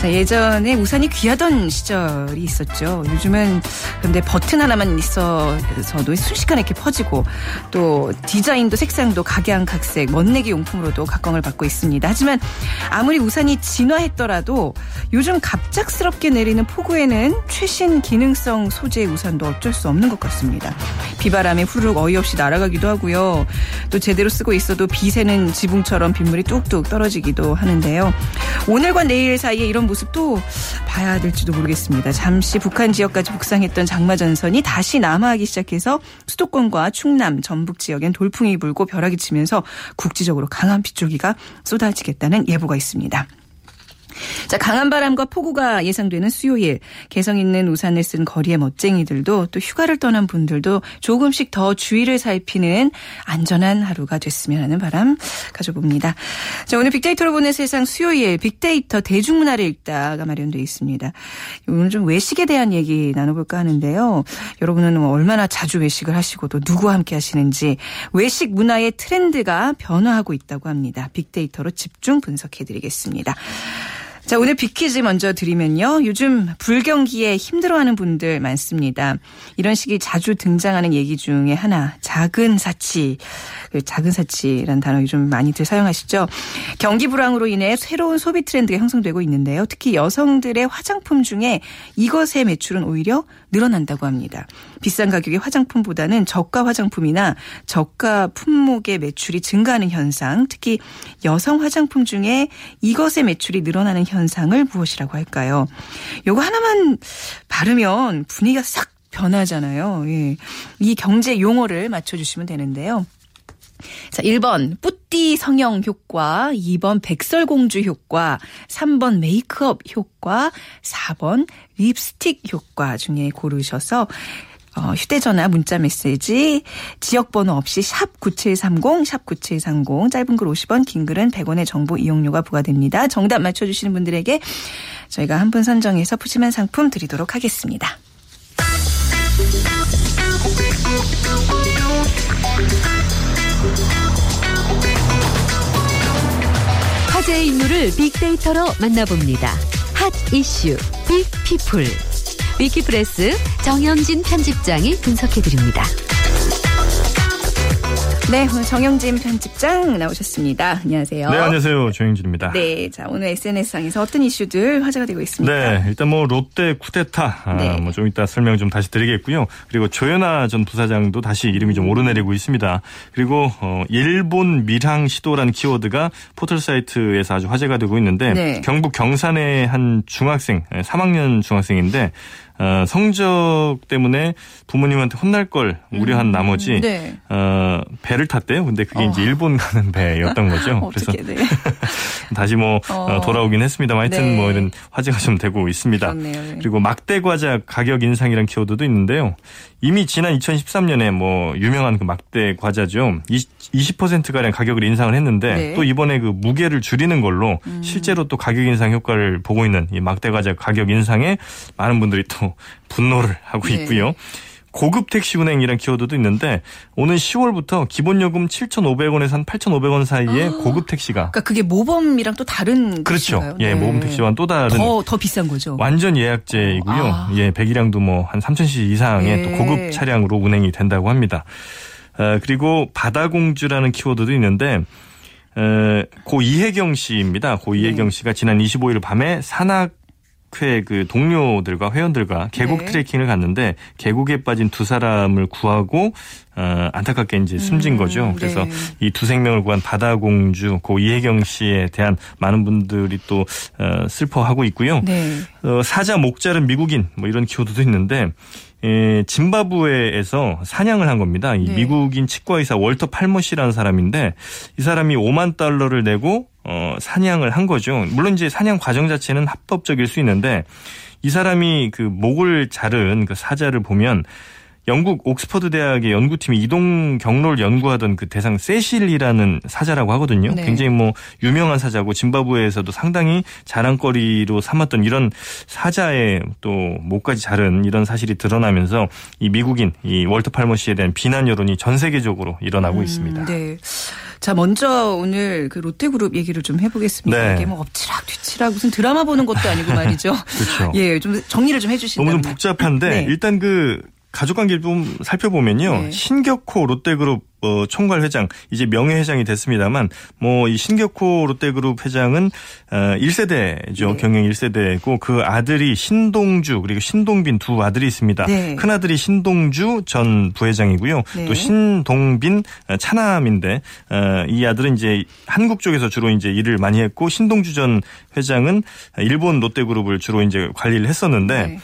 자, 예전에 우산이 귀하던 시절이 있었죠. 요즘은 근데 버튼 하나만 있어서도 순식간에 이렇게 퍼지고 또 디자인도 색상도 각양각색 멋내기 용품으로도 각광을 받고 있습니다. 하지만 아무리 우산이 진화했더라도 요즘 갑작스럽게 내리는 폭우에는 최신 기능성 소재의 우산도 어쩔 수 없는 것 같습니다. 비바람에 후루룩 어이없이 날아가기도 하고요. 또 제대로 쓰고 있어도 비새는 지붕처럼 빗물이 뚝뚝 떨어지기도 하는데요. 오늘과 내일 사이에 이런 모습도 봐야 될지도 모르겠습니다. 잠시 북한 지역까지 북상했던 장마 전선이 다시 남하하기 시작해서 수도권과 충남, 전북 지역엔 돌풍이 불고 벼락이 치면서 국지적으로 강한 빗줄기가 쏟아지겠다는 예보가 있습니다. 자, 강한 바람과 폭우가 예상되는 수요일 개성 있는 우산을 쓴 거리의 멋쟁이들도 또 휴가를 떠난 분들도 조금씩 더 주의를 살피는 안전한 하루가 됐으면 하는 바람 가져봅니다. 자, 오늘 빅데이터로 보는 세상 수요일 빅데이터 대중문화를 읽다가 마련되어 있습니다. 오늘 좀 외식에 대한 얘기 나눠볼까 하는데요. 여러분은 얼마나 자주 외식을 하시고 또 누구와 함께 하시는지 외식 문화의 트렌드가 변화하고 있다고 합니다. 빅데이터로 집중 분석해드리겠습니다. 자, 오늘 빅퀴즈 먼저 드리면요. 요즘 불경기에 힘들어하는 분들 많습니다. 이런 식이 자주 등장하는 얘기 중에 하나, 작은 사치. 그 작은 사치라는 단어 요즘 많이들 사용하시죠. 경기 불황으로 인해 새로운 소비 트렌드가 형성되고 있는데요. 특히 여성들의 화장품 중에 이것의 매출은 오히려 늘어난다고 합니다. 비싼 가격의 화장품보다는 저가 화장품이나 저가 품목의 매출이 증가하는 현상, 특히 여성 화장품 중에 이것의 매출이 늘어나는 현상 을 무엇이라고 할까요? 요거 하나만 바르면 분위기가 싹 변하잖아요. 예. 이 경제 용어를 맞춰주시면 되는데요. 자, 1번 뿌띠 성형 효과, 2번 백설공주 효과, 3번 메이크업 효과, 4번 립스틱 효과 중에 고르셔서 어, 휴대전화 문자 메시지 지역번호 없이 샵 9730, 샵 9730 짧은 글 50원, 긴 글은 100원의 정보 이용료가 부과됩니다. 정답 맞춰주시는 분들에게 저희가 한 분 선정해서 푸짐한 상품 드리도록 하겠습니다. 화제의 인물을 빅데이터로 만나봅니다. 핫 이슈 빅피플 위키프레스 정현진 편집장이 분석해드립니다. 네, 오늘 정영진 편집장 나오셨습니다. 안녕하세요. 네, 안녕하세요. 정영진입니다. 네, 자 오늘 SNS상에서 어떤 이슈들 화제가 되고 있습니까? 네, 일단 뭐 롯데 쿠데타 아, 네. 뭐좀 이따 설명 좀 다시 드리겠고요. 그리고 조현아 전 부사장도 다시 이름이 좀 오르내리고 있습니다. 그리고 어, 일본 밀항 시도라는 키워드가 포털 사이트에서 아주 화제가 되고 있는데 네. 경북 경산의 한 중학생, 3학년 중학생인데 어, 성적 때문에 부모님한테 혼날 걸 우려한 나머지 네. 어, 배를 탔대요. 근데 그게 이제 일본 가는 배였던 거죠. 그래서 네. 다시 뭐 어. 어, 돌아오긴 했습니다만 하여튼 네. 뭐 이런 화제가 좀 되고 있습니다. 그렇네요. 네. 그리고 막대 과자 가격 인상이라는 키워드도 있는데요. 이미 지난 2013년에 뭐 유명한 그 막대 과자죠. 20% 가량 가격을 인상을 했는데 네. 음. 또 이번에 그 무게를 줄이는 걸로 실제로 또 가격 인상 효과를 보고 있는 이 막대 과자 가격 인상에 많은 분들이 또 분노를 하고 네. 있고요. 고급 택시 운행이라는 키워드도 있는데 오는 10월부터 기본 요금 7,500원에서 한 8,500원 사이에 고급 택시가 그러니까 그게 모범이랑 또 다른 그렇죠. 것인가요? 예, 네. 모범 택시와는 또 다른 더, 더 비싼 거죠. 완전 예약제이고요. 아. 예, 배기량도 뭐 한 3,000cc 이상의 예. 또 고급 차량으로 운행이 된다고 합니다. 어, 그리고 바다공주라는 키워드도 있는데 어, 고 이혜경 씨입니다. 고 이혜경 네. 씨가 지난 25일 밤에 산악 회 그 동료들과 회원들과 계곡 네. 트레킹을 갔는데 계곡에 빠진 두 사람을 구하고 어, 안타깝게 이제 숨진 거죠. 그래서 네. 이두 생명을 구한 바다공주 고 이혜경 씨에 대한 많은 분들이 또 어, 슬퍼하고 있고요. 네. 어, 사자 목자른 미국인 뭐 이런 키워드도 있는데 에, 짐바브웨에서 사냥을 한 겁니다. 이 네. 미국인 치과 의사 월터 팔머 씨라는 사람인데 이 사람이 5만 달러를 내고 어, 사냥을 한 거죠. 물론 이제 사냥 과정 자체는 합법적일 수 있는데 이 사람이 그 목을 자른 그 사자를 보면 영국 옥스퍼드 대학의 연구팀이 이동 경로를 연구하던 그 대상 세실이라는 사자라고 하거든요. 네. 굉장히 뭐 유명한 사자고 짐바브웨에서도 상당히 자랑거리로 삼았던 이런 사자의 또 목까지 자른 이런 사실이 드러나면서 이 미국인 이 월터 팔머 씨에 대한 비난 여론이 전 세계적으로 일어나고 있습니다. 네. 자, 먼저 오늘 그 롯데그룹 얘기를 좀 해보겠습니다. 네. 이게 뭐 엎치락 뒤치락 무슨 드라마 보는 것도 아니고 말이죠. 그렇죠. 예, 좀 정리를 좀 해주신다면. 너무 좀 복잡한데 네. 일단 그 가족 관계를 좀 살펴보면요. 네. 신격호 롯데그룹 어, 총괄 회장 이제 명예 회장이 됐습니다만 뭐 이 신격호 롯데그룹 회장은 어, 1세대죠. 네. 경영 1세대고 그 아들이 신동주 그리고 신동빈 두 아들이 있습니다. 네. 큰 아들이 신동주 전 부회장이고요. 네. 또 신동빈 어, 차남인데 어, 이 아들은 이제 한국 쪽에서 주로 이제 일을 많이 했고 신동주 전 회장은 일본 롯데그룹을 주로 이제 관리를 했었는데 네.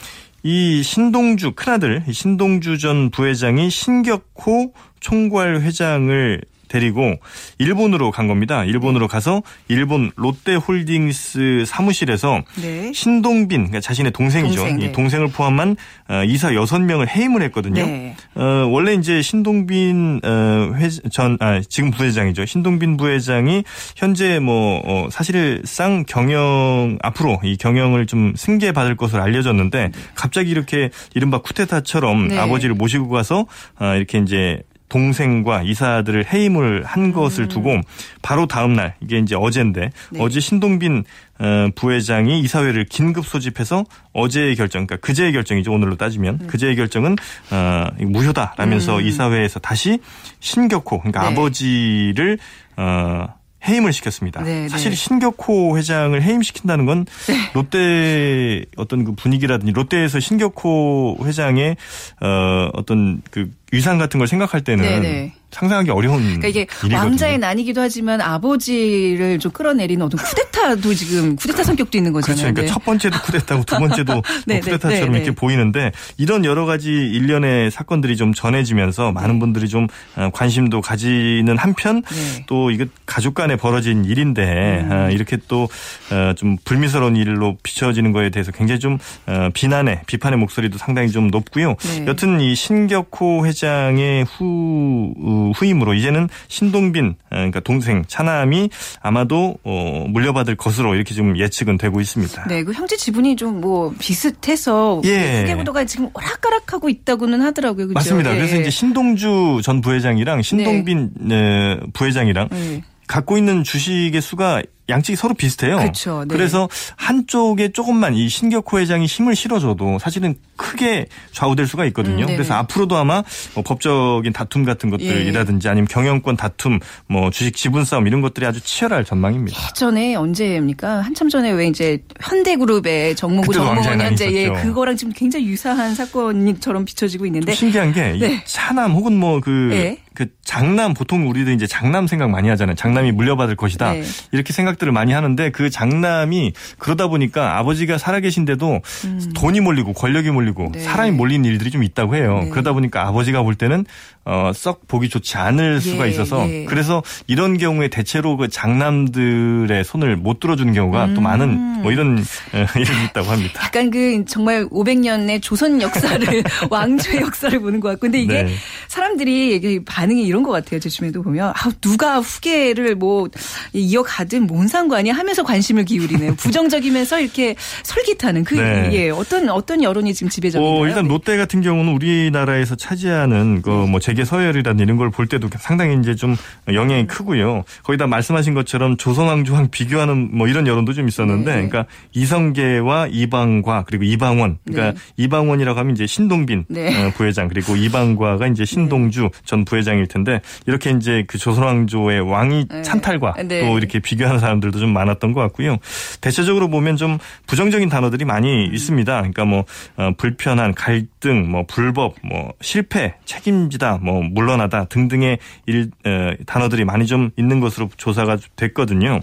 이 신동주 큰아들 이 신동주 전 부회장이 신격호 총괄 회장을 데리고 일본으로 간 겁니다. 일본으로 가서 일본 롯데홀딩스 사무실에서 네. 신동빈 그러니까 자신의 동생이죠. 동생, 네. 이 동생을 포함한 어, 이사 6명을 해임을 했거든요. 네. 어, 원래 이제 신동빈 어, 회, 전 아, 지금 부회장이죠. 신동빈 부회장이 현재 뭐 어, 사실상 경영 앞으로 이 경영을 좀 승계받을 것으로 알려졌는데 갑자기 이렇게 이른바 쿠데타처럼 네. 아버지를 모시고 가서 어, 이렇게 이제 동생과 이사들을 해임을 한 것을 두고 바로 다음 날 이게 이제 어제인데 음. 네. 어제 신동빈 어, 부회장이 이사회를 긴급 소집해서 어제의 결정, 그러니까 그제의 결정이죠 오늘로 따지면 음. 그제의 결정은 어, 무효다라면서 이사회에서 다시 신격호, 그러니까 네. 아버지를 어, 해임을 시켰습니다. 네, 사실 네. 신격호 회장을 해임시킨다는 건 롯데 어떤 그 분위기라든지 롯데에서 신격호 회장의 어, 어떤 그 위상 같은 걸 생각할 때는 네, 네. 상상하기 어려운 그러니까 이게 일이거든요. 왕자의 난이기도 하지만 아버지를 좀 끌어내리는 어떤 쿠데타도 지금 쿠데타 성격도 있는 그렇죠. 거잖아요. 그러니까 네. 첫 번째도 쿠데타고 두 번째도 뭐 네, 네, 쿠데타처럼 네, 이렇게 네. 보이는데 이런 여러 가지 일련의 사건들이 좀 전해지면서 많은 분들이 좀 어, 관심도 가지는 한편 네. 또 이거 가족 간에 벌어진 일인데 음. 어, 이렇게 또 좀 불미스러운 일로 비춰지는 거에 대해서 굉장히 좀 어, 비난의 비판의 목소리도 상당히 좀 높고요. 네. 여튼 이 신격호 회장의 후 어, 후임으로 이제는 신동빈 어, 그러니까 동생 차남이 아마도 어, 물려받을 것으로 이렇게 좀 예측은 되고 있습니다. 네, 그 형제 지분이 좀 뭐 비슷해서 예. 후계 구도가 지금 오락가락하고 있다고는 하더라고요. 그죠? 맞습니다. 예, 그래서 예. 이제 신동주 전 부회장이랑 신동빈 어, 부회장이랑 네. 갖고 있는 주식의 수가 양측이 서로 비슷해요. 그렇죠. 네. 그래서 한쪽에 조금만 이 신격호 회장이 힘을 실어줘도 사실은 크게 좌우될 수가 있거든요. 음, 네네. 그래서 앞으로도 아마 뭐 법적인 다툼 같은 것들이라든지 아니면 경영권 다툼, 뭐 주식 지분 싸움 이런 것들이 아주 치열할 전망입니다. 예전에 언제입니까? 한참 전에 왜 이제 현대그룹의 정몽구 정몽원 왕자의 현재 예. 그거랑 지금 굉장히 유사한 사건처럼 비춰지고 있는데 좀 신기한 게이 네. 차남 혹은 뭐그 네. 그 장남 보통 우리도 이제 장남 생각 많이 하잖아요. 장남이 물려받을 것이다. 네. 이렇게 생각 들을 많이 하는데 그 장남이 그러다 보니까 아버지가 살아계신데도 돈이 몰리고 권력이 몰리고 음. 네. 사람이 몰리는 일들이 좀 있다고 해요. 네. 그러다 보니까 아버지가 볼 때는 어, 썩 보기 좋지 않을 수가 예, 있어서 예. 그래서 이런 경우에 대체로 그 장남들의 손을 못 들어주는 경우가 또 많은 뭐 이런 어, 일이 있다고 합니다. 약간 그 정말 500년의 조선 역사를 왕조의 역사를 보는 것 같고 근데 이게 네. 사람들이 반응이 이런 것 같아요. 제 주변에도 보면 아 누가 후계를 뭐 이어가든 뭔 상관이야 하면서 관심을 기울이네요. 부정적이면서 이렇게 솔깃하는 그 네. 예, 어떤 어떤 여론이 지금 지배적인가요? 어, 일단 롯데 같은 경우는 우리나라에서 차지하는 그 뭐 재계 서열이라든 이런 걸 볼 때도 상당히 이제 좀 영향이 크고요. 거기다 말씀하신 것처럼 조선왕조왕 비교하는 뭐 이런 여론도 좀 있었는데, 네. 그러니까 이성계와 이방과 그리고 이방원, 그러니까 이방원이라고 하면 이제 신동빈 네. 어, 부회장 그리고 이방과가 이제 신동주 전 부회장일 텐데 이렇게 이제 그 조선왕조의 왕이 네. 찬탈과 네. 또 이렇게 비교하는 사람 들도 좀 많았던 것 같고요. 대체적으로 보면 좀 부정적인 단어들이 많이 있습니다. 그러니까 뭐 어, 불편한 갈등, 뭐 불법, 뭐 실패, 책임지다, 뭐 물러나다 등등의 일, 어, 단어들이 많이 좀 있는 것으로 조사가 됐거든요.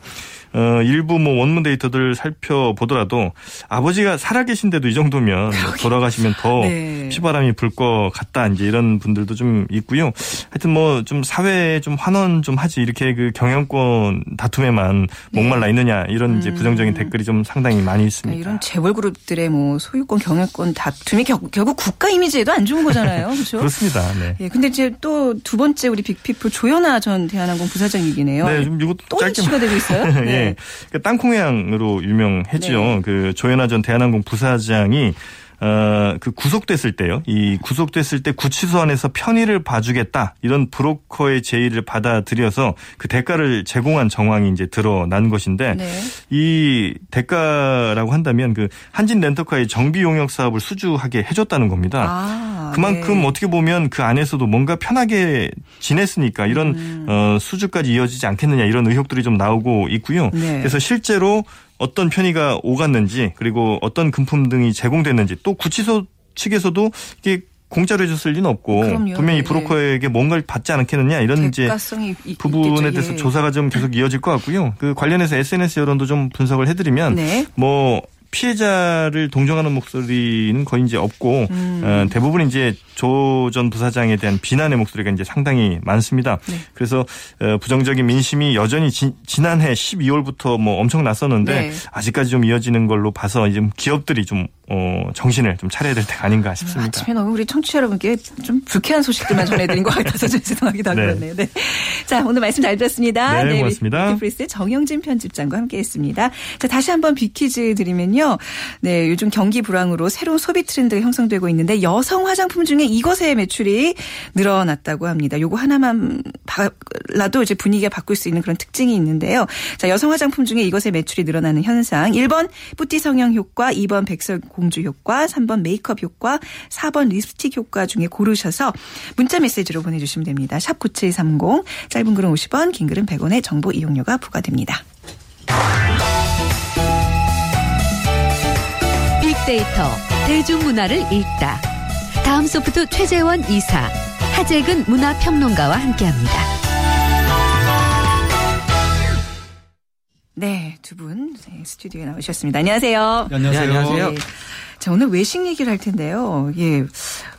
어, 일부 뭐 원문 데이터들 살펴보더라도 아버지가 살아계신데도 이 정도면 뭐 돌아가시면 더 네. 피바람이 불 것 같다 이제 이런 분들도 좀 있고요. 하여튼 뭐 좀 사회에 좀 환원 좀 하지 이렇게 그 경영권 다툼에만 목말라 있느냐 이런 이제 부정적인 댓글이 좀 상당히 많이 있습니다. 네, 이런 재벌 그룹들의 뭐 소유권 경영권 다툼이 겨, 결국 국가 이미지에도 안 좋은 거잖아요. 그렇죠? 그렇습니다. 네. 예, 근데 이제 또 두 번째 우리 빅피플 조현아 전 대한항공 부사장 얘기네요. 네, 좀 이것도 또 짧게 이슈가 되고 있어요. 네. 예. 그 땅콩회항으로 유명했죠. 네. 그 조현아 전 대한항공 부사장이 어, 그 구속됐을 때요. 이 구속됐을 때 구치소 안에서 편의를 봐주겠다 이런 브로커의 제의를 받아들여서 그 대가를 제공한 정황이 이제 드러난 것인데 네. 이 대가라고 한다면 그 한진 렌터카의 정비 용역 사업을 수주하게 해줬다는 겁니다. 아, 그만큼 네. 어떻게 보면 그 안에서도 뭔가 편하게 지냈으니까 이런 음. 어, 수주까지 이어지지 않겠느냐 이런 의혹들이 좀 나오고 있고요. 네. 그래서 실제로 어떤 편의가 오갔는지 그리고 어떤 금품 등이 제공됐는지 또 구치소 측에서도 이게 공짜로 해줬을 리는 없고 그럼요. 분명히 예. 브로커에게 뭔가를 받지 않겠느냐 이런 이제 부분에 있겠죠. 대해서 예. 조사가 좀 계속 이어질 것 같고요. 그 관련해서 SNS 여론도 좀 분석을 해드리면 네. 뭐 피해자를 동정하는 목소리는 거의 이제 없고 음. 어, 대부분 이제 조 전 부사장에 대한 비난의 목소리가 이제 상당히 많습니다. 네. 그래서 어, 부정적인 민심이 여전히 지, 지난해 12월부터 뭐 엄청 났었는데 네. 아직까지 좀 이어지는 걸로 봐서 이제 기업들이 좀 어, 정신을 좀 차려야 될 때가 아닌가 싶습니다. 아침에 너무 우리 청취자 여러분께 좀 불쾌한 소식들만 전해드린 것 같아서 좀 죄송하기도 하고 네. 그렇네요. 네. 자, 오늘 말씀 잘 들었습니다. 네, 고맙습니다. 위키프리스의 정영진 편집장과 함께 했습니다. 자, 다시 한번 빅퀴즈 드리면요. 네, 요즘 경기 불황으로 새로운 소비 트렌드가 형성되고 있는데 여성 화장품 중에 이것의 매출이 늘어났다고 합니다. 요거 하나만 발라도 이제 분위기가 바꿀 수 있는 그런 특징이 있는데요. 자, 여성 화장품 중에 이것의 매출이 늘어나는 현상. 1번 뿌띠 성형 효과, 2번 백설 공주 효과, 3번 메이크업 효과, 4번 립스틱 효과 중에 고르셔서 문자 메시지로 보내주시면 됩니다. 샵 9730, 짧은 글은 50원, 긴 글은 100원의 정보 이용료가 부과됩니다. 빅데이터 대중문화를 읽다. 다음 소프트 최재원 이사, 하재근 문화평론가와 함께합니다. 네, 두 분 스튜디오에 나오셨습니다. 안녕하세요. 안녕하세요. 네, 안녕하세요. 예. 자, 오늘 외식 얘기를 할 텐데요. 예.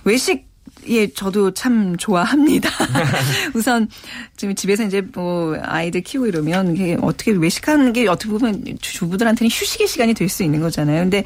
외식 예, 저도 참 좋아합니다. 우선 지금 집에서 이제 뭐 아이들 키우고 이러면 이게 어떻게 외식하는 게 어떻게 보면 주부들한테는 휴식의 시간이 될 수 있는 거잖아요. 근데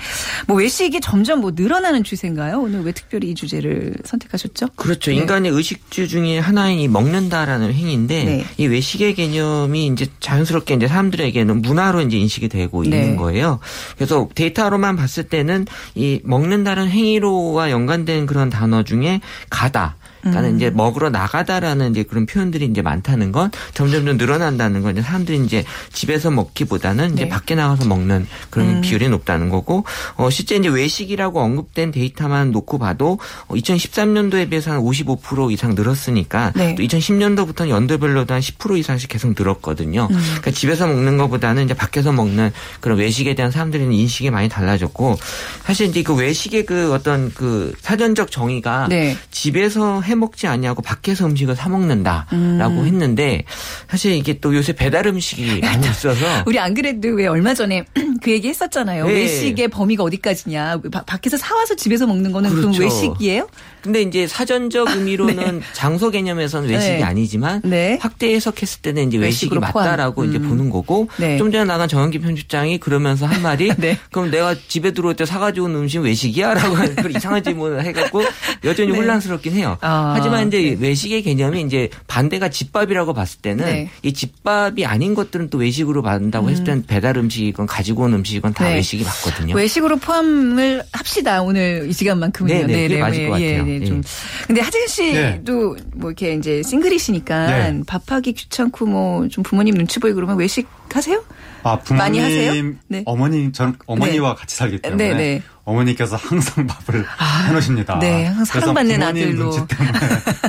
뭐 외식이 점점 뭐 늘어나는 추세인가요? 오늘 왜 특별히 이 주제를 선택하셨죠? 그렇죠. 네. 인간의 의식주 중에 하나인 이 먹는다라는 행위인데 네. 이 외식의 개념이 이제 자연스럽게 이제 사람들에게는 문화로 이제 인식이 되고 네. 있는 거예요. 그래서 데이터로만 봤을 때는 이 먹는다는 행위로와 연관된 그런 단어 중에 가다. 그러니까 음. 이제 먹으러 나가다라는 이제 그런 표현들이 이제 많다는 건 점점점 늘어난다는 건 이제 사람들이 이제 집에서 먹기보다는 이제 네. 밖에 나가서 먹는 그런 음. 비율이 높다는 거고 어 실제 이제 외식이라고 언급된 데이터만 놓고 봐도 어, 2013년도에 비해서 한 55% 이상 늘었으니까 네. 또 2010년도부터는 연도별로도 한 10% 이상씩 계속 늘었거든요. 음. 그러니까 집에서 먹는 것보다는 이제 밖에서 먹는 그런 외식에 대한 사람들의 인식이 많이 달라졌고 사실 이제 그 외식의 그 어떤 그 사전적 정의가 네. 집에서 해 먹지 아니하고 밖에서 음식을 사 먹는다라고 음. 했는데 사실 이게 또 요새 배달 음식이 많이 있어서 우리 안 그래도 왜 얼마 전에 그 얘기 했었잖아요. 네. 외식의 범위가 어디까지냐. 바- 밖에서 사와서 집에서 먹는 거는 그럼 그렇죠. 외식이에요? 근데 이제 사전적 의미로는 장소 개념에서는 외식이 네. 아니지만 네. 확대 해석했을 때는 이제 외식이 맞다라고 포함. 이제 음. 보는 거고 네. 좀 전에 나간 정현기 편집장이 그러면서 한 말이 네. 그럼 내가 집에 들어올 때 사가지고 온 음식 외식이야라고 이상한 질문을 해갖고 여전히 네. 혼란스럽긴 해요. 아, 하지만 이제 네. 외식의 개념이 이제 반대가 집밥이라고 봤을 때는 네. 이 집밥이 아닌 것들은 또 외식으로 받는다고 했을 때는 배달 음식이건 가지고 온 음식이건 다 네. 외식이 맞거든요. 외식으로 포함을 합시다. 오늘 이 시간만큼은요. 네, 네, 그게 맞을 것 같아요. 네, 예. 좀. 근데 하재근 네. 씨도 뭐 이렇게 이제 싱글이시니까 네. 밥하기 귀찮고 뭐 좀 부모님 눈치 보이고 그러면 외식 하세요? 아, 부모님, 많이 하세요? 네. 어머니, 전 어머니와 같이 살기 때문에 네, 네. 어머니께서 항상 밥을 해놓으십니다. 네, 항상 사랑받는 아들로. 눈치 때문에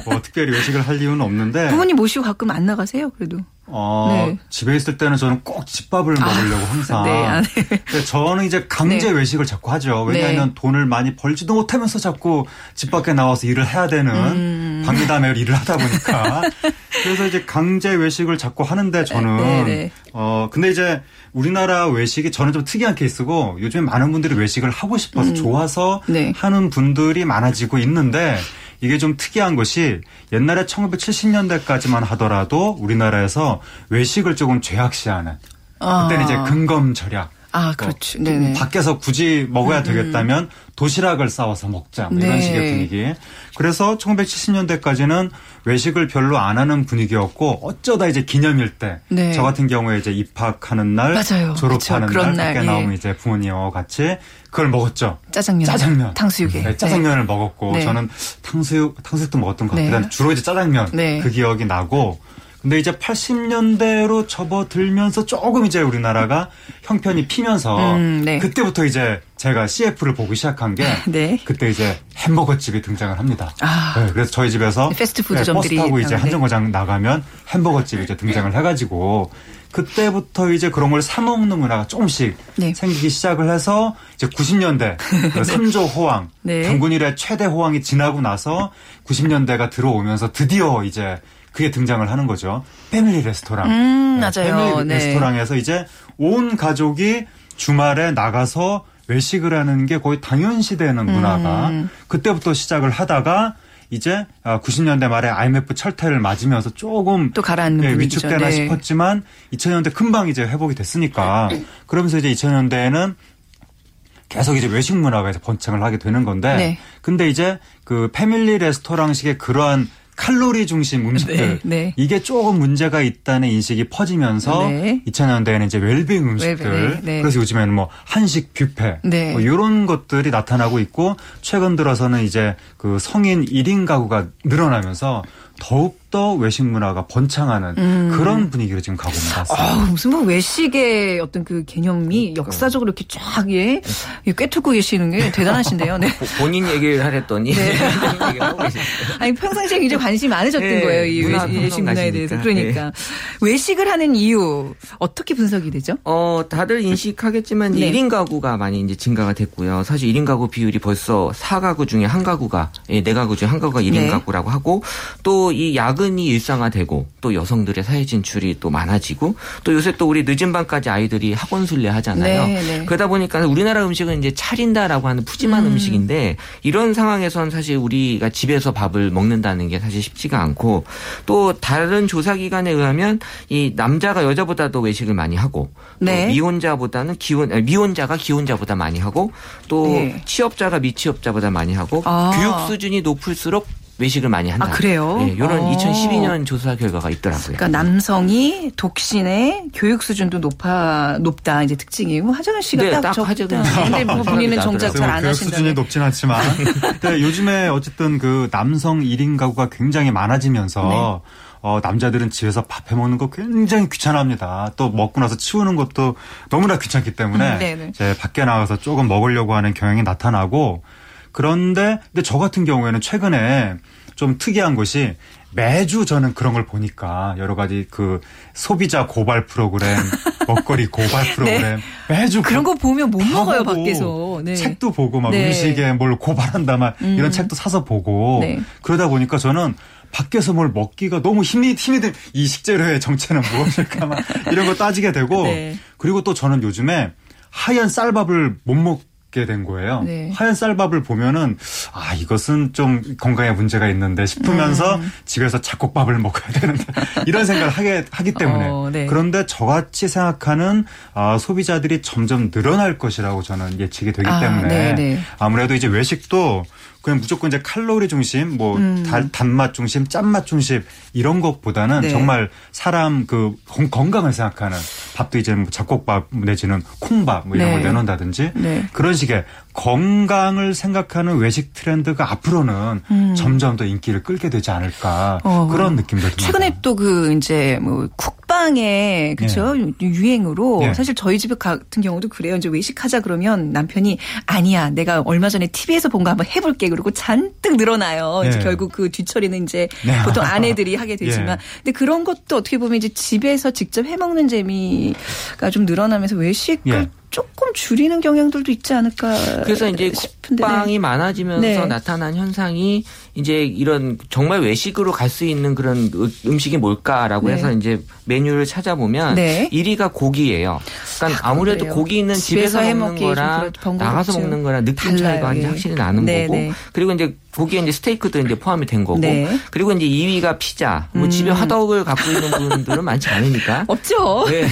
뭐 특별히 외식을 할 이유는 없는데 부모님 모시고 가끔 안 나가세요? 그래도. 어, 네. 집에 있을 때는 저는 꼭 집밥을 먹으려고 항상. 네, 아, 네. 저는 이제 강제 네. 외식을 자꾸 하죠. 왜냐하면 네. 돈을 많이 벌지도 못하면서 자꾸 집 밖에 나와서 일을 해야 되는 음. 박리담에 일을 하다 보니까. 그래서 이제 강제 외식을 자꾸 하는데 저는. 어, 근데 이제 우리나라 외식이 저는 좀 특이한 케이스고 요즘에 많은 분들이 외식을 하고 싶어서 좋아서 네. 하는 분들이 많아지고 있는데 이게 좀 특이한 것이 옛날에 1970년대까지만 하더라도 우리나라에서 외식을 조금 죄악시하는 아. 그때는 이제 근검 절약 아, 그렇죠. 네네. 밖에서 굳이 먹어야 되겠다면 도시락을 싸워서 먹자. 뭐 이런 네. 식의 분위기. 그래서 1970년대까지는 외식을 별로 안 하는 분위기였고 어쩌다 이제 기념일 때. 네. 저 같은 경우에 이제 입학하는 날, 맞아요. 졸업하는 그쵸. 날, 날, 밖에 예. 나오면 이제 부모님하고 같이 그걸 먹었죠. 짜장면. 짜장면. 탕수육에. 네, 짜장면을 먹었고 네. 저는 탕수육 탕수육도 먹었던 것 네. 같아요. 주로 이제 짜장면 네. 그 기억이 나고 근데 이제 80년대로 접어들면서 조금 이제 우리나라가 형편이 피면서 음, 네. 그때부터 이제 제가 CF를 보기 시작한 게 네. 그때 이제 햄버거 집이 등장을 합니다. 아. 네, 그래서 저희 집에서 패스트푸드점들이 버스 타고 이제 네. 한정거장 나가면 햄버거 집이 이제 등장을 해가지고 그때부터 이제 그런 걸 사 먹는 문화가 조금씩 네. 생기기 시작을 해서 이제 90년대 그 3조 호황 네. 단군일의 최대 호황이 지나고 나서 90년대가 들어오면서 드디어 이제 그게 등장을 하는 거죠. 패밀리 레스토랑. 음, 맞아요. 패밀리 네. 레스토랑에서 이제 온 가족이 주말에 나가서 외식을 하는 게 거의 당연시 되는 문화가 음. 그때부터 시작을 하다가 이제 90년대 말에 IMF 철퇴를 맞으면서 조금 또 가라앉는 예. 위축되나 네. 싶었지만 2000년대 금방 이제 회복이 됐으니까 그러면서 이제 2000년대에는 계속 이제 외식 문화가 이제 번창을 하게 되는 건데 네. 근데 이제 그 패밀리 레스토랑식의 그러한 칼로리 중심 음식들 네, 네. 이게 조금 문제가 있다는 인식이 퍼지면서 네. 2000년대에는 이제 웰빙 음식들 웰빙, 네. 그래서 요즘에는 뭐 한식 뷔페 네. 뭐 이런 것들이 나타나고 있고 최근 들어서는 이제 그 성인 1인 가구가 늘어나면서 더욱 더 외식 문화가 번창하는 그런 분위기로 지금 가고 있는 것 같습니다. 아, 무슨 뭐 외식의 어떤 그 개념이 역사적으로 이렇게 쫙 예, 예, 꿰뚫고 계시는 게 대단하신데요. 네. 보- 본인 얘기를 하랬더니 계시네요. 아니 평상시에 굉장히 관심이 많으셨던 네, 거예요. 이 문화 외식, 외식 문화에. 대해서. 그러니까 외식을 하는 이유 어떻게 분석이 되죠? 어, 다들 인식하겠지만 네. 1인 가구가 많이 이제 증가가 됐고요. 사실 1인 가구 비율이 벌써 4가구 중에 한 가구가 예, 4가구 중에 한 가구가 1인 네. 가구라고 하고 또 이 야 근이 일상화되고 또 여성들의 사회 진출이 또 많아지고 또 요새 또 우리 늦은 밤까지 아이들이 학원 순례 하잖아요. 네, 네. 그러다 보니까 우리나라 음식은 이제 차린다라고 하는 푸짐한 음. 식인데 이런 상황에선 사실 우리가 집에서 밥을 먹는다는 게 사실 쉽지가 않고 또 다른 조사 기관에 의하면 이 남자가 여자보다도 외식을 많이 하고 또 네. 미혼자보다는 기혼 미혼자가 기혼자보다 많이 하고 또 네. 취업자가 미취업자보다 많이 하고 아. 교육 수준이 높을수록 외식을 많이 한다. 아, 그래요? 네, 이런 어. 2012년 조사 결과가 있더라고요. 그러니까 남성이 독신의 교육 수준도 높아 높다 이제 특징이고 하정은 씨가 네, 딱 딱 적다. 근데 뭐 본인은 정작 잘안 교육 수준이. 높진 않지만 근데 요즘에 어쨌든 그 남성 1인 가구가 굉장히 많아지면서 네. 어, 남자들은 집에서 밥 해 먹는 거 굉장히 귀찮아합니다. 또 먹고 나서 치우는 것도 너무나 귀찮기 때문에 음, 네네. 이제 밖에 나가서 조금 먹으려고 하는 경향이 나타나고 그런데 근데 저 같은 경우에는 최근에 좀 특이한 것이 매주 저는 그런 걸 보니까 여러 가지 그 소비자 고발 프로그램, 먹거리 고발 프로그램 매주 그런 거 보면 못다 먹어요 밖에서. 네. 책도 보고 막 네. 음식에 뭘 고발한다 막 이런 책도 사서 보고 네. 그러다 보니까 저는 밖에서 뭘 먹기가 너무 힘이 힘이 든 이 식재료의 정체는 무엇일까 막 이런 거 따지게 되고 네. 그리고 또 저는 요즘에 하얀 쌀밥을 못 먹 게 된 거예요. 네. 하얀 쌀밥을 보면은 아 이것은 좀 건강에 문제가 있는데 싶으면서 음. 집에서 잡곡밥을 먹어야 되는데 이런 생각을 하게 하기 때문에 어, 네. 그런데 저같이 생각하는 아, 소비자들이 점점 늘어날 것이라고 저는 예측이 되기 아, 때문에 네, 네. 아무래도 이제 외식도 그냥 무조건 이제 칼로리 중심, 뭐 음. 달- 단맛 중심, 짠맛 중심 이런 것보다는 네. 정말 사람 그 건- 건강을 생각하는 밥도 이제 뭐 잡곡밥 내지는 콩밥 뭐 이런 네. 걸 내놓는다든지 네. 그런 식의 건강을 생각하는 외식 트렌드가 앞으로는 점점 더 인기를 끌게 되지 않을까 음. 어. 그런 느낌도 듭니다. 최근에 또 그 이제 뭐 국방의 그죠 유행으로 네. 사실 저희 집 같은 경우도 그래요. 이제 외식하자 그러면 남편이 아니야 내가 얼마 전에 TV에서 본 거 한번 해볼게 그러고 잔뜩 늘어나요. 이제 네. 결국 그 뒤처리는 이제 네. 보통 아내들이 하게 되지만 예. 근데 그런 것도 어떻게 보면 이제 집에서 직접 해먹는 재미가 좀 늘어나면서 외식을 예. 조금 줄이는 경향들도 있지 않을까. 그래서 이제 싶은데. 네. 국방이 많아지면서 네. 나타난 현상이 이제 이런 정말 외식으로 갈 수 있는 그런 으- 음식이 뭘까라고 네. 해서 이제 메뉴를 찾아보면 네. 1위가 고기예요. 그러니까 아, 아무래도 그래요. 고기는 집에서 집에서 먹는 거랑. 나가서 먹는 거랑 느낌 달라요, 차이가 예. 확실히 나는 네, 거고 네. 그리고 이제 고기에 이제 스테이크도 이제 포함이 된 거고 네. 그리고 이제 2위가 피자. 뭐 음. 집에 화덕을 갖고 있는 분들은 많지 않으니까. 없죠. 네.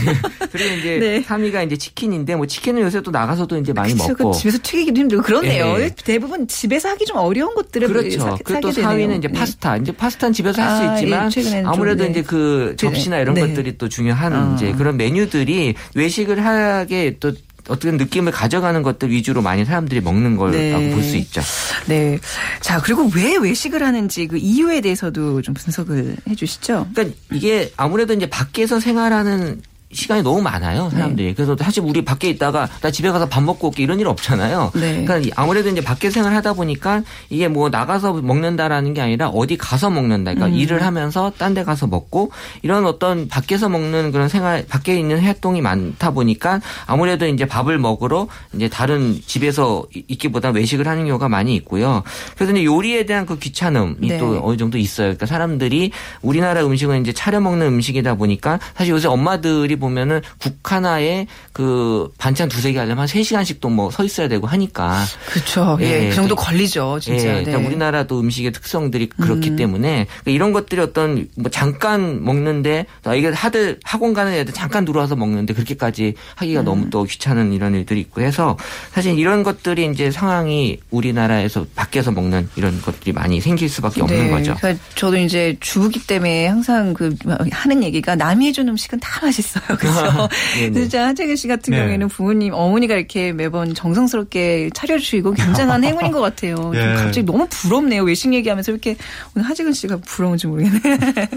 그리고 이제 네. 3위가 이제 치킨인데 뭐 치킨은 요새 또 나가서도 이제 많이 그쵸, 먹고. 그 집에서 튀기기도 힘들고 그렇네요. 예. 대부분 집에서 하기 좀 어려운 것들을 그렇죠. 사, 그리고 또 사게 되네요. 4위는 이제 네. 파스타. 이제 파스타는 집에서 할수 아, 있지만 예, 최근에는 아무래도 좀, 네. 이제 그 접시나 이런 네. 것들이 또 중요한 아. 이제 그런 메뉴들이 외식을 하게 또 어떤 느낌을 가져가는 것들 위주로 많이 사람들이 먹는 거라고 네. 볼수 있죠. 네. 자, 그리고 왜 외식을 하는지 그 이유에 대해서도 좀 분석을 해 주시죠. 그러니까 이게 아무래도 이제 밖에서 생활하는 시간이 너무 많아요, 사람들이. 그래서 사실 우리 밖에 있다가 나 집에 가서 밥 먹고 올게 이런 일 없잖아요. 네. 그러니까 아무래도 이제 밖에 생활 하다 보니까 이게 뭐 나가서 먹는다라는 게 아니라 어디 가서 먹는다. 그러니까 음. 일을 하면서 딴 데 가서 먹고 이런 어떤 밖에서 먹는 그런 생활, 밖에 있는 활동이 많다 보니까 아무래도 이제 밥을 먹으러 이제 다른 집에서 있기보다 외식을 하는 경우가 많이 있고요. 그래서 이제 요리에 대한 그 귀찮음이 네. 또 어느 정도 있어요. 그러니까 사람들이 우리나라 음식은 이제 차려 먹는 음식이다 보니까 사실 요새 엄마들이 보면은 국 하나에 그 반찬 두세 개 하려면 한 3시간씩 또뭐서 있어야 되고 하니까. 그렇죠. 예. 예. 그 정도 걸리죠, 진짜. 예, 네. 그러니까 우리나라도 음식의 특성들이 그렇기 음. 때문에 그러니까 이런 것들이 어떤 뭐 잠깐 먹는데 아, 이게 하들 학원 가는 애들 잠깐 들어와서 먹는데 그렇게까지 하기가 음. 너무 또 귀찮은 이런 일들이 있고 해서 사실 이런 것들이 이제 상황이 우리나라에서 밖에서 먹는 이런 것들이 많이 생길 수밖에 없는 거죠. 그러니까 저도 이제 주부기 때문에 항상 그 하는 얘기가 남이 해준 음식은 다 맛있어요. 그렇죠. 진짜 한재근 씨 같은 네. 경우에는 부모님 어머니가 이렇게 매번 정성스럽게 차려주시고 굉장한 행운인 것 같아요. 좀 예. 갑자기 너무 부럽네요. 외식 얘기하면서 이렇게 오늘 하재근 씨가 부러운지 모르겠네.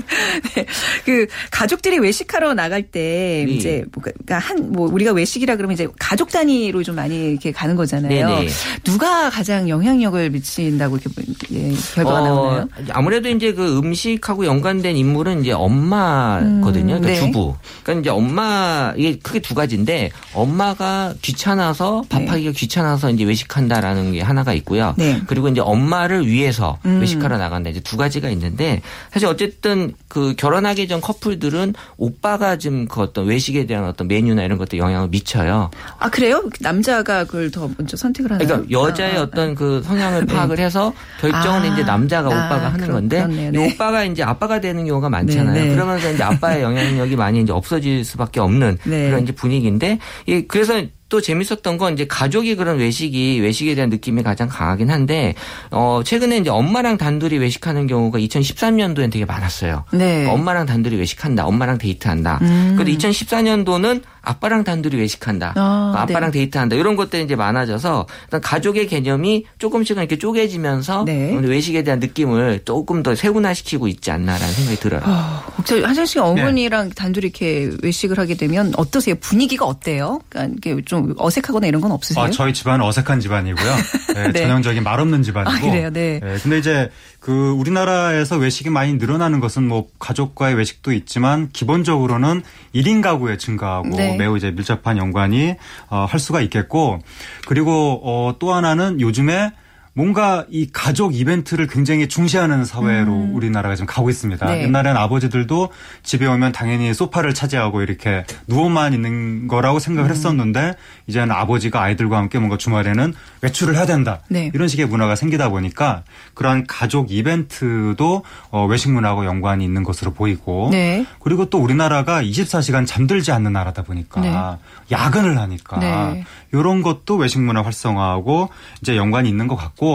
네. 그 가족들이 외식하러 나갈 때 네. 이제 뭐 그러니까 한 뭐 우리가 외식이라 그러면 이제 가족 단위로 좀 많이 이렇게 가는 거잖아요. 네네. 누가 가장 영향력을 미친다고 이렇게 예, 결과가 나오나요? 아무래도 이제 그 음식하고 연관된 인물은 이제 엄마거든요. 음, 그러니까 네. 주부. 그러니까 이제 엄마 이게 크게 두 가지인데 엄마가 귀찮아서 밥하기가 귀찮아서 이제 외식한다라는 게 하나가 있고요. 네. 그리고 이제 엄마를 위해서 음. 외식하러 나간다. 이제 두 가지가 있는데 사실 어쨌든 그 결혼하기 전 커플들은 오빠가 좀 그 어떤 외식에 대한 어떤 메뉴나 이런 것들 영향을 미쳐요. 아 그래요? 남자가 그걸 더 먼저 선택을 하나요? 그러니까 여자의 아, 아, 어떤 그 성향을 네. 파악을 해서 결정은 아, 이제 남자가 아, 오빠가 하는 그렇- 건데 네. 오빠가 이제 아빠가 되는 경우가 많잖아요. 네, 네. 그러면서 이제 아빠의 영향력이 많이 이제 없어질 수밖에 없는 네. 그런 이제 분위기인데 이 그래서 또 재밌었던 건 이제 가족이 그런 외식이 외식에 대한 느낌이 가장 강하긴 한데 어 최근에 이제 엄마랑 단둘이 외식하는 경우가 2013년도엔 되게 많았어요. 네. 엄마랑 단둘이 외식한다. 엄마랑 데이트한다. 음. 그런데 2014년도는 아빠랑 단둘이 외식한다. 아, 그러니까 아빠랑 네. 데이트한다. 이런 것들이 이제 많아져서 일단 가족의 개념이 조금씩은 이렇게 쪼개지면서 네. 외식에 대한 느낌을 조금 더 세분화시키고 있지 않나라는 생각이 들어요. 어, 혹시 한정 씨가 어머니랑 단둘이 이렇게 외식을 하게 되면 어떠세요? 분위기가 어때요? 그러니까 이게 좀 어색하거나 이런 건 없으세요? 아, 저희 집안은 어색한 집안이고요. 네, 네. 전형적인 말 없는 집안이고. 아, 그래요? 네. 근데 이제 그 우리나라에서 외식이 많이 늘어나는 것은 뭐 가족과의 외식도 있지만 기본적으로는 1인 가구의 증가하고 네. 매우 이제 밀접한 연관이 어, 할 수가 있겠고 그리고 어, 또 하나는 요즘에 뭔가 이 가족 이벤트를 굉장히 중시하는 사회로 우리나라가 지금 가고 있습니다. 음. 네. 옛날엔 아버지들도 집에 오면 당연히 소파를 차지하고 이렇게 누워만 있는 거라고 음. 생각을 했었는데 이제는 아버지가 아이들과 함께 뭔가 주말에는 외출을 해야 된다. 네. 이런 식의 문화가 생기다 보니까 그러한 가족 이벤트도 어, 외식 문화하고 연관이 있는 것으로 보이고 네. 그리고 또 우리나라가 24시간 잠들지 않는 나라다 보니까 네. 야근을 하니까 네. 이런 것도 외식 문화 활성화하고 이제 연관이 있는 것 같고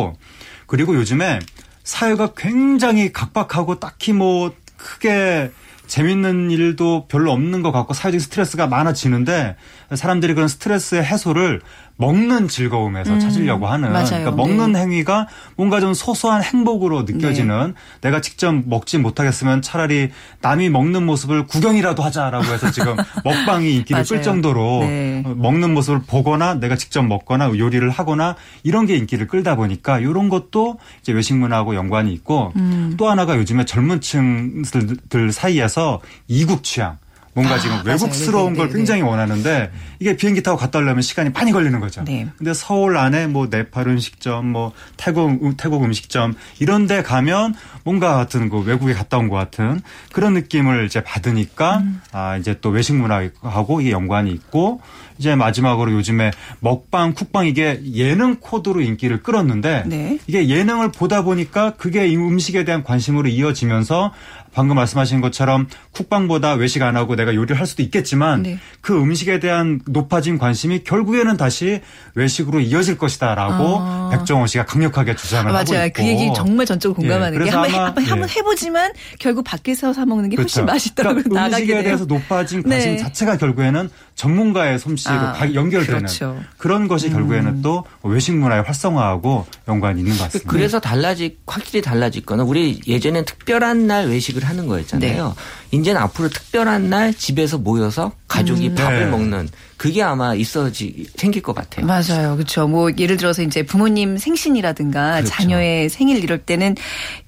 그리고 요즘에 사회가 굉장히 각박하고 딱히 뭐 크게 재밌는 일도 별로 없는 것 같고 사회적 스트레스가 많아지는데 사람들이 그런 스트레스의 해소를 먹는 즐거움에서 음, 찾으려고 하는 맞아요. 그러니까 먹는 네. 행위가 뭔가 좀 소소한 행복으로 느껴지는 내가 직접 먹지 못하겠으면 차라리 남이 먹는 모습을 구경이라도 하자라고 해서 지금 먹방이 인기를. 끌 정도로 네. 어, 먹는 모습을 보거나 내가 직접 먹거나 요리를 하거나 이런 게 인기를 끌다 보니까 이런 것도 이제 외식 문화하고 연관이 있고 음. 또 하나가 요즘에 젊은 층들 사이에서 이국 취향 뭔가 아, 지금 맞아요. 외국스러운 네, 걸 네, 굉장히 원하는데 이게 비행기 타고 갔다 오려면 시간이 많이 걸리는 거죠. 네. 근데 서울 안에 뭐 네팔 음식점, 뭐 태국 음, 태국 음식점 이런 데 가면 뭔가 같은 그 외국에 갔다 온 것 같은 그런 느낌을 이제 받으니까 음. 아 이제 또 외식 문화하고 이게 연관이 있고 이제 마지막으로 요즘에 먹방, 쿡방 이게 예능 코드로 인기를 끌었는데 네. 이게 예능을 보다 보니까 그게 이 음식에 대한 관심으로 이어지면서 방금 말씀하신 것처럼 쿡방보다 외식 안 하고 내가 요리를 할 수도 있겠지만 네. 그 음식에 대한 높아진 관심이 결국에는 다시 외식으로 이어질 것이다라고 아. 백종원 씨가 강력하게 주장을 아, 하고 맞아요. 있고 그 얘기 정말 전적으로 공감하는 예, 게 한번, 해, 아마- 한번, 한번 예. 해보지만 결국 밖에서 사 먹는 게 훨씬 그렇죠. 맛있더라고요. 그러니까 나가게 음식에 돼요. 대해서 높아진 관심 네. 자체가 결국에는 전문가의 솜씨로 아, 가- 연결되는 그렇죠. 그런 것이 결국에는 음. 또 외식 문화의 활성화하고 연관이 있는 것 같습니다. 그래서 달라지 확실히 달라질 거는 우리 예전엔 특별한 날 외식을 하는 거였잖아요. 네. 이제는 앞으로 특별한 날 집에서 모여서 가족이 음. 밥을 네. 먹는 그게 아마 있어지 생길 것 같아요. 맞아요. 그렇죠. 뭐 예를 들어서 이제 부모님 생신이라든가 그렇죠. 자녀의 생일 이럴 때는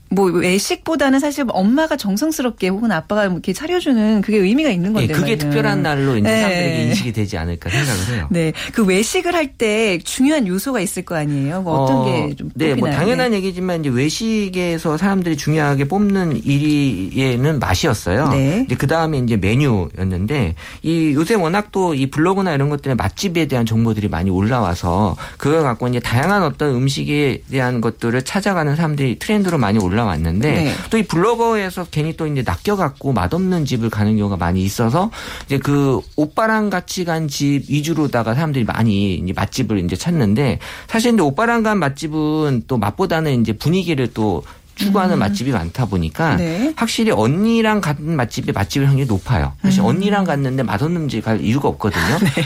뭐 외식보다는 사실 엄마가 정성스럽게 혹은 아빠가 뭐 이렇게 차려주는 그게 의미가 있는 예, 건데. 그게. 특별한 날로 이제 네. 사람들에게 인식이 되지 않을까 생각을 해요. 네. 그 외식을 할 때 중요한 요소가 있을 거 아니에요. 뭐 어떤 어, 게좀 네, 뭐 뽑히나요? 당연한 네. 얘기지만 이제 외식에서 사람들이 중요하게 뽑는 1위에는 맛이었어요. 네. 이제 그 다음에 이제 메뉴였는데 이 요새 워낙 또 이 블로그나 이런 것 때문에 맛집에 대한 정보들이 많이 올라와서 그걸 갖고 이제 다양한 어떤 음식에 대한 것들을 찾아가는 사람들이 트렌드로 많이 올라 왔는데 네. 또이 블로거에서 괜히 또 이제 낚여갖고 맛없는 집을 가는 경우가 많이 있어서 이제 그 오빠랑 같이 간 집 위주로다가 사람들이 많이 이제 맛집을 이제 찾는데 사실 근데 오빠랑 간 맛집은 또 맛보다는 이제 분위기를 또 추구하는 맛집이 많다 보니까 음. 네. 확실히 언니랑 간 맛집의 맛집의 확률이 높아요. 사실 음. 언니랑 갔는데 맛없는 집 갈 이유가 없거든요.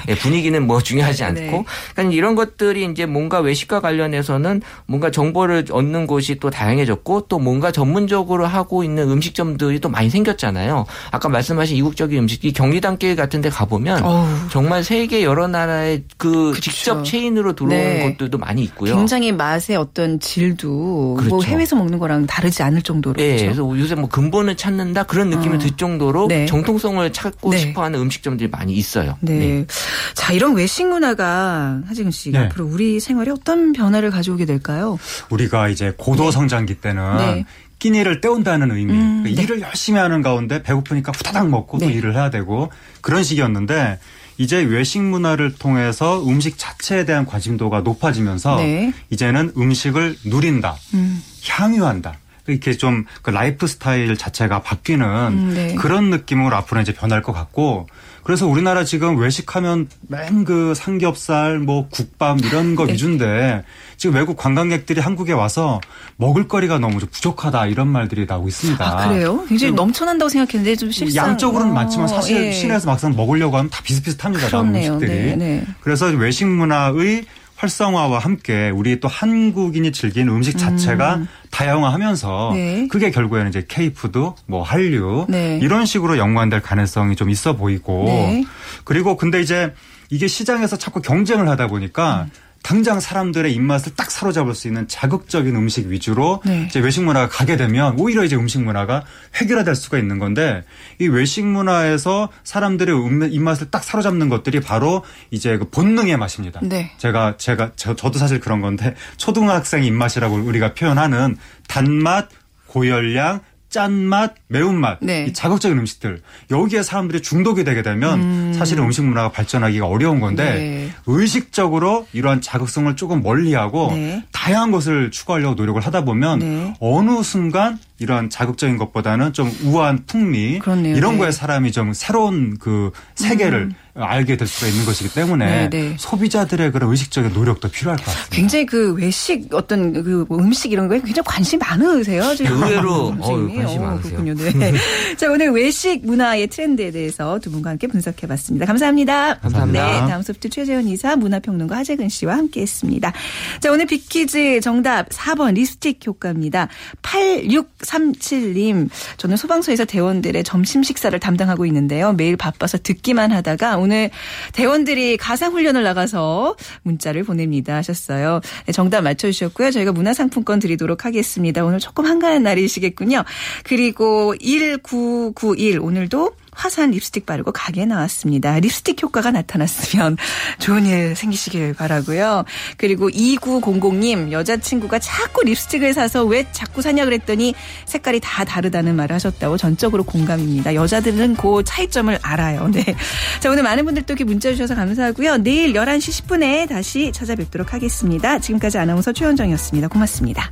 예, 분위기는 뭐 중요하지 네. 않고. 그러니까 이런 것들이 이제 뭔가 외식과 관련해서는 뭔가 정보를 얻는 곳이 또 다양해졌고 또 뭔가 전문적으로 하고 있는 음식점들이 또 많이 생겼잖아요. 아까 말씀하신 이국적인 음식이 경리단길 같은 데 가보면 어우. 정말 세계 여러 나라의 그 그쵸. 직접 체인으로 들어오는 네. 것들도 많이 있고요. 굉장히 맛의 어떤 질도 뭐 그렇죠. 해외에서 먹는 거랑 다르지 않을 정도로. 예, 그렇죠? 그래서 요새 뭐 근본을 찾는다 그런 느낌이 어. 들 정도로 네. 정통성을 찾고 네. 싶어하는 음식점들이 많이 있어요. 네. 자, 이런 외식 문화가 하지근 씨 네. 앞으로 우리 생활에 어떤 변화를 가져오게 될까요? 우리가 이제 고도 성장기 때는 네. 끼니를 때운다는 의미. 음, 그러니까 네. 일을 열심히 하는 가운데 배고프니까 후다닥 먹고 또 네. 일을 해야 되고 그런 식이었는데 이제 외식 문화를 통해서 음식 자체에 대한 관심도가 높아지면서 네. 이제는 음식을 누린다. 음. 향유한다. 이렇게 좀 그 라이프 스타일 자체가 바뀌는 음, 네. 그런 느낌으로 앞으로 이제 변할 것 같고 그래서 우리나라 지금 외식하면 맨 그 삼겹살 뭐 국밥 이런 거 네. 위주인데 지금 외국 관광객들이 한국에 와서 먹을거리가 너무 좀 부족하다 이런 말들이 나오고 있습니다. 아, 그래요? 굉장히 넘쳐난다고 생각했는데 좀 실상 양적으로는 어, 많지만 사실 예. 시내에서 막상 먹으려고 하면 다 비슷비슷합니다. 그렇네요. 음식들이. 네, 네. 그래서 외식 문화의 활성화와 함께 우리 또 한국인이 즐기는 음식 자체가 다양화하면서 네. 그게 결국에는 이제 케이푸드, 뭐 한류 네. 이런 식으로 연관될 가능성이 좀 있어 보이고 네. 그리고 근데 이제 이게 시장에서 자꾸 경쟁을 하다 보니까 음. 당장 사람들의 입맛을 딱 사로잡을 수 있는 자극적인 음식 위주로 네. 이제 외식 문화가 가게 되면 오히려 이제 음식 문화가 획일화될 수가 있는 건데 이 외식 문화에서 사람들의 음- 입맛을 딱 사로잡는 것들이 바로 이제 그 본능의 맛입니다. 네. 제가 제가 저, 저도 사실 그런 건데 초등학생 입맛이라고 우리가 표현하는 단맛, 고열량, 짠맛, 매운맛, 네. 이 자극적인 음식들 여기에 사람들이 중독이 되게 되면 사실은 음식 문화가 발전하기가 어려운 건데 네. 의식적으로 이러한 자극성을 조금 멀리하고 네. 다양한 것을 추구하려고 노력을 하다 보면 네. 어느 순간 이런 자극적인 것보다는 좀 우아한 풍미 그렇네요. 이런 네. 음. 거에 사람이 좀 새로운 그 세계를 알게 될 수가 있는 것이기 때문에 네, 네. 소비자들의 그런 의식적인 노력도 필요할 것 같습니다. 굉장히 그 외식 어떤 그 음식 이런 거에 굉장히 관심 많으세요. 지금. 의외로, 선생님이. 어우, 관심 어, 많으세요. 그렇군요. 네. 자 오늘 외식 문화의 트렌드에 대해서 두 분과 함께 분석해봤습니다. 감사합니다. 감사합니다. 네, 다음 소프트 최재현 이사 문화평론가 하재근 씨와 함께했습니다. 자 오늘 빅퀴즈 정답 4번 립스틱 효과입니다. 8637님 저는 소방서에서 대원들의 점심 식사를 담당하고 있는데요. 매일 바빠서 듣기만 하다가 오늘 대원들이 가상 훈련을 나가서 문자를 보냅니다 하셨어요. 네, 정답 맞춰주셨고요. 저희가 문화상품권 드리도록 하겠습니다. 오늘 조금 한가한 날이시겠군요. 그리고 1991 오늘도 화사한 립스틱 바르고 가게에 나왔습니다. 립스틱 효과가 나타났으면 좋은 일 생기시길 바라고요. 그리고 2900님 여자친구가 자꾸 립스틱을 사서 왜 자꾸 사냐 그랬더니 색깔이 다 다르다는 말을 하셨다고 전적으로 공감입니다. 여자들은 그 차이점을 알아요. 네. 자, 오늘 많은 분들 또 이렇게 문자 주셔서 감사하고요. 내일 11시 10분에 다시 찾아뵙도록 하겠습니다. 지금까지 아나운서 최현정이었습니다. 고맙습니다.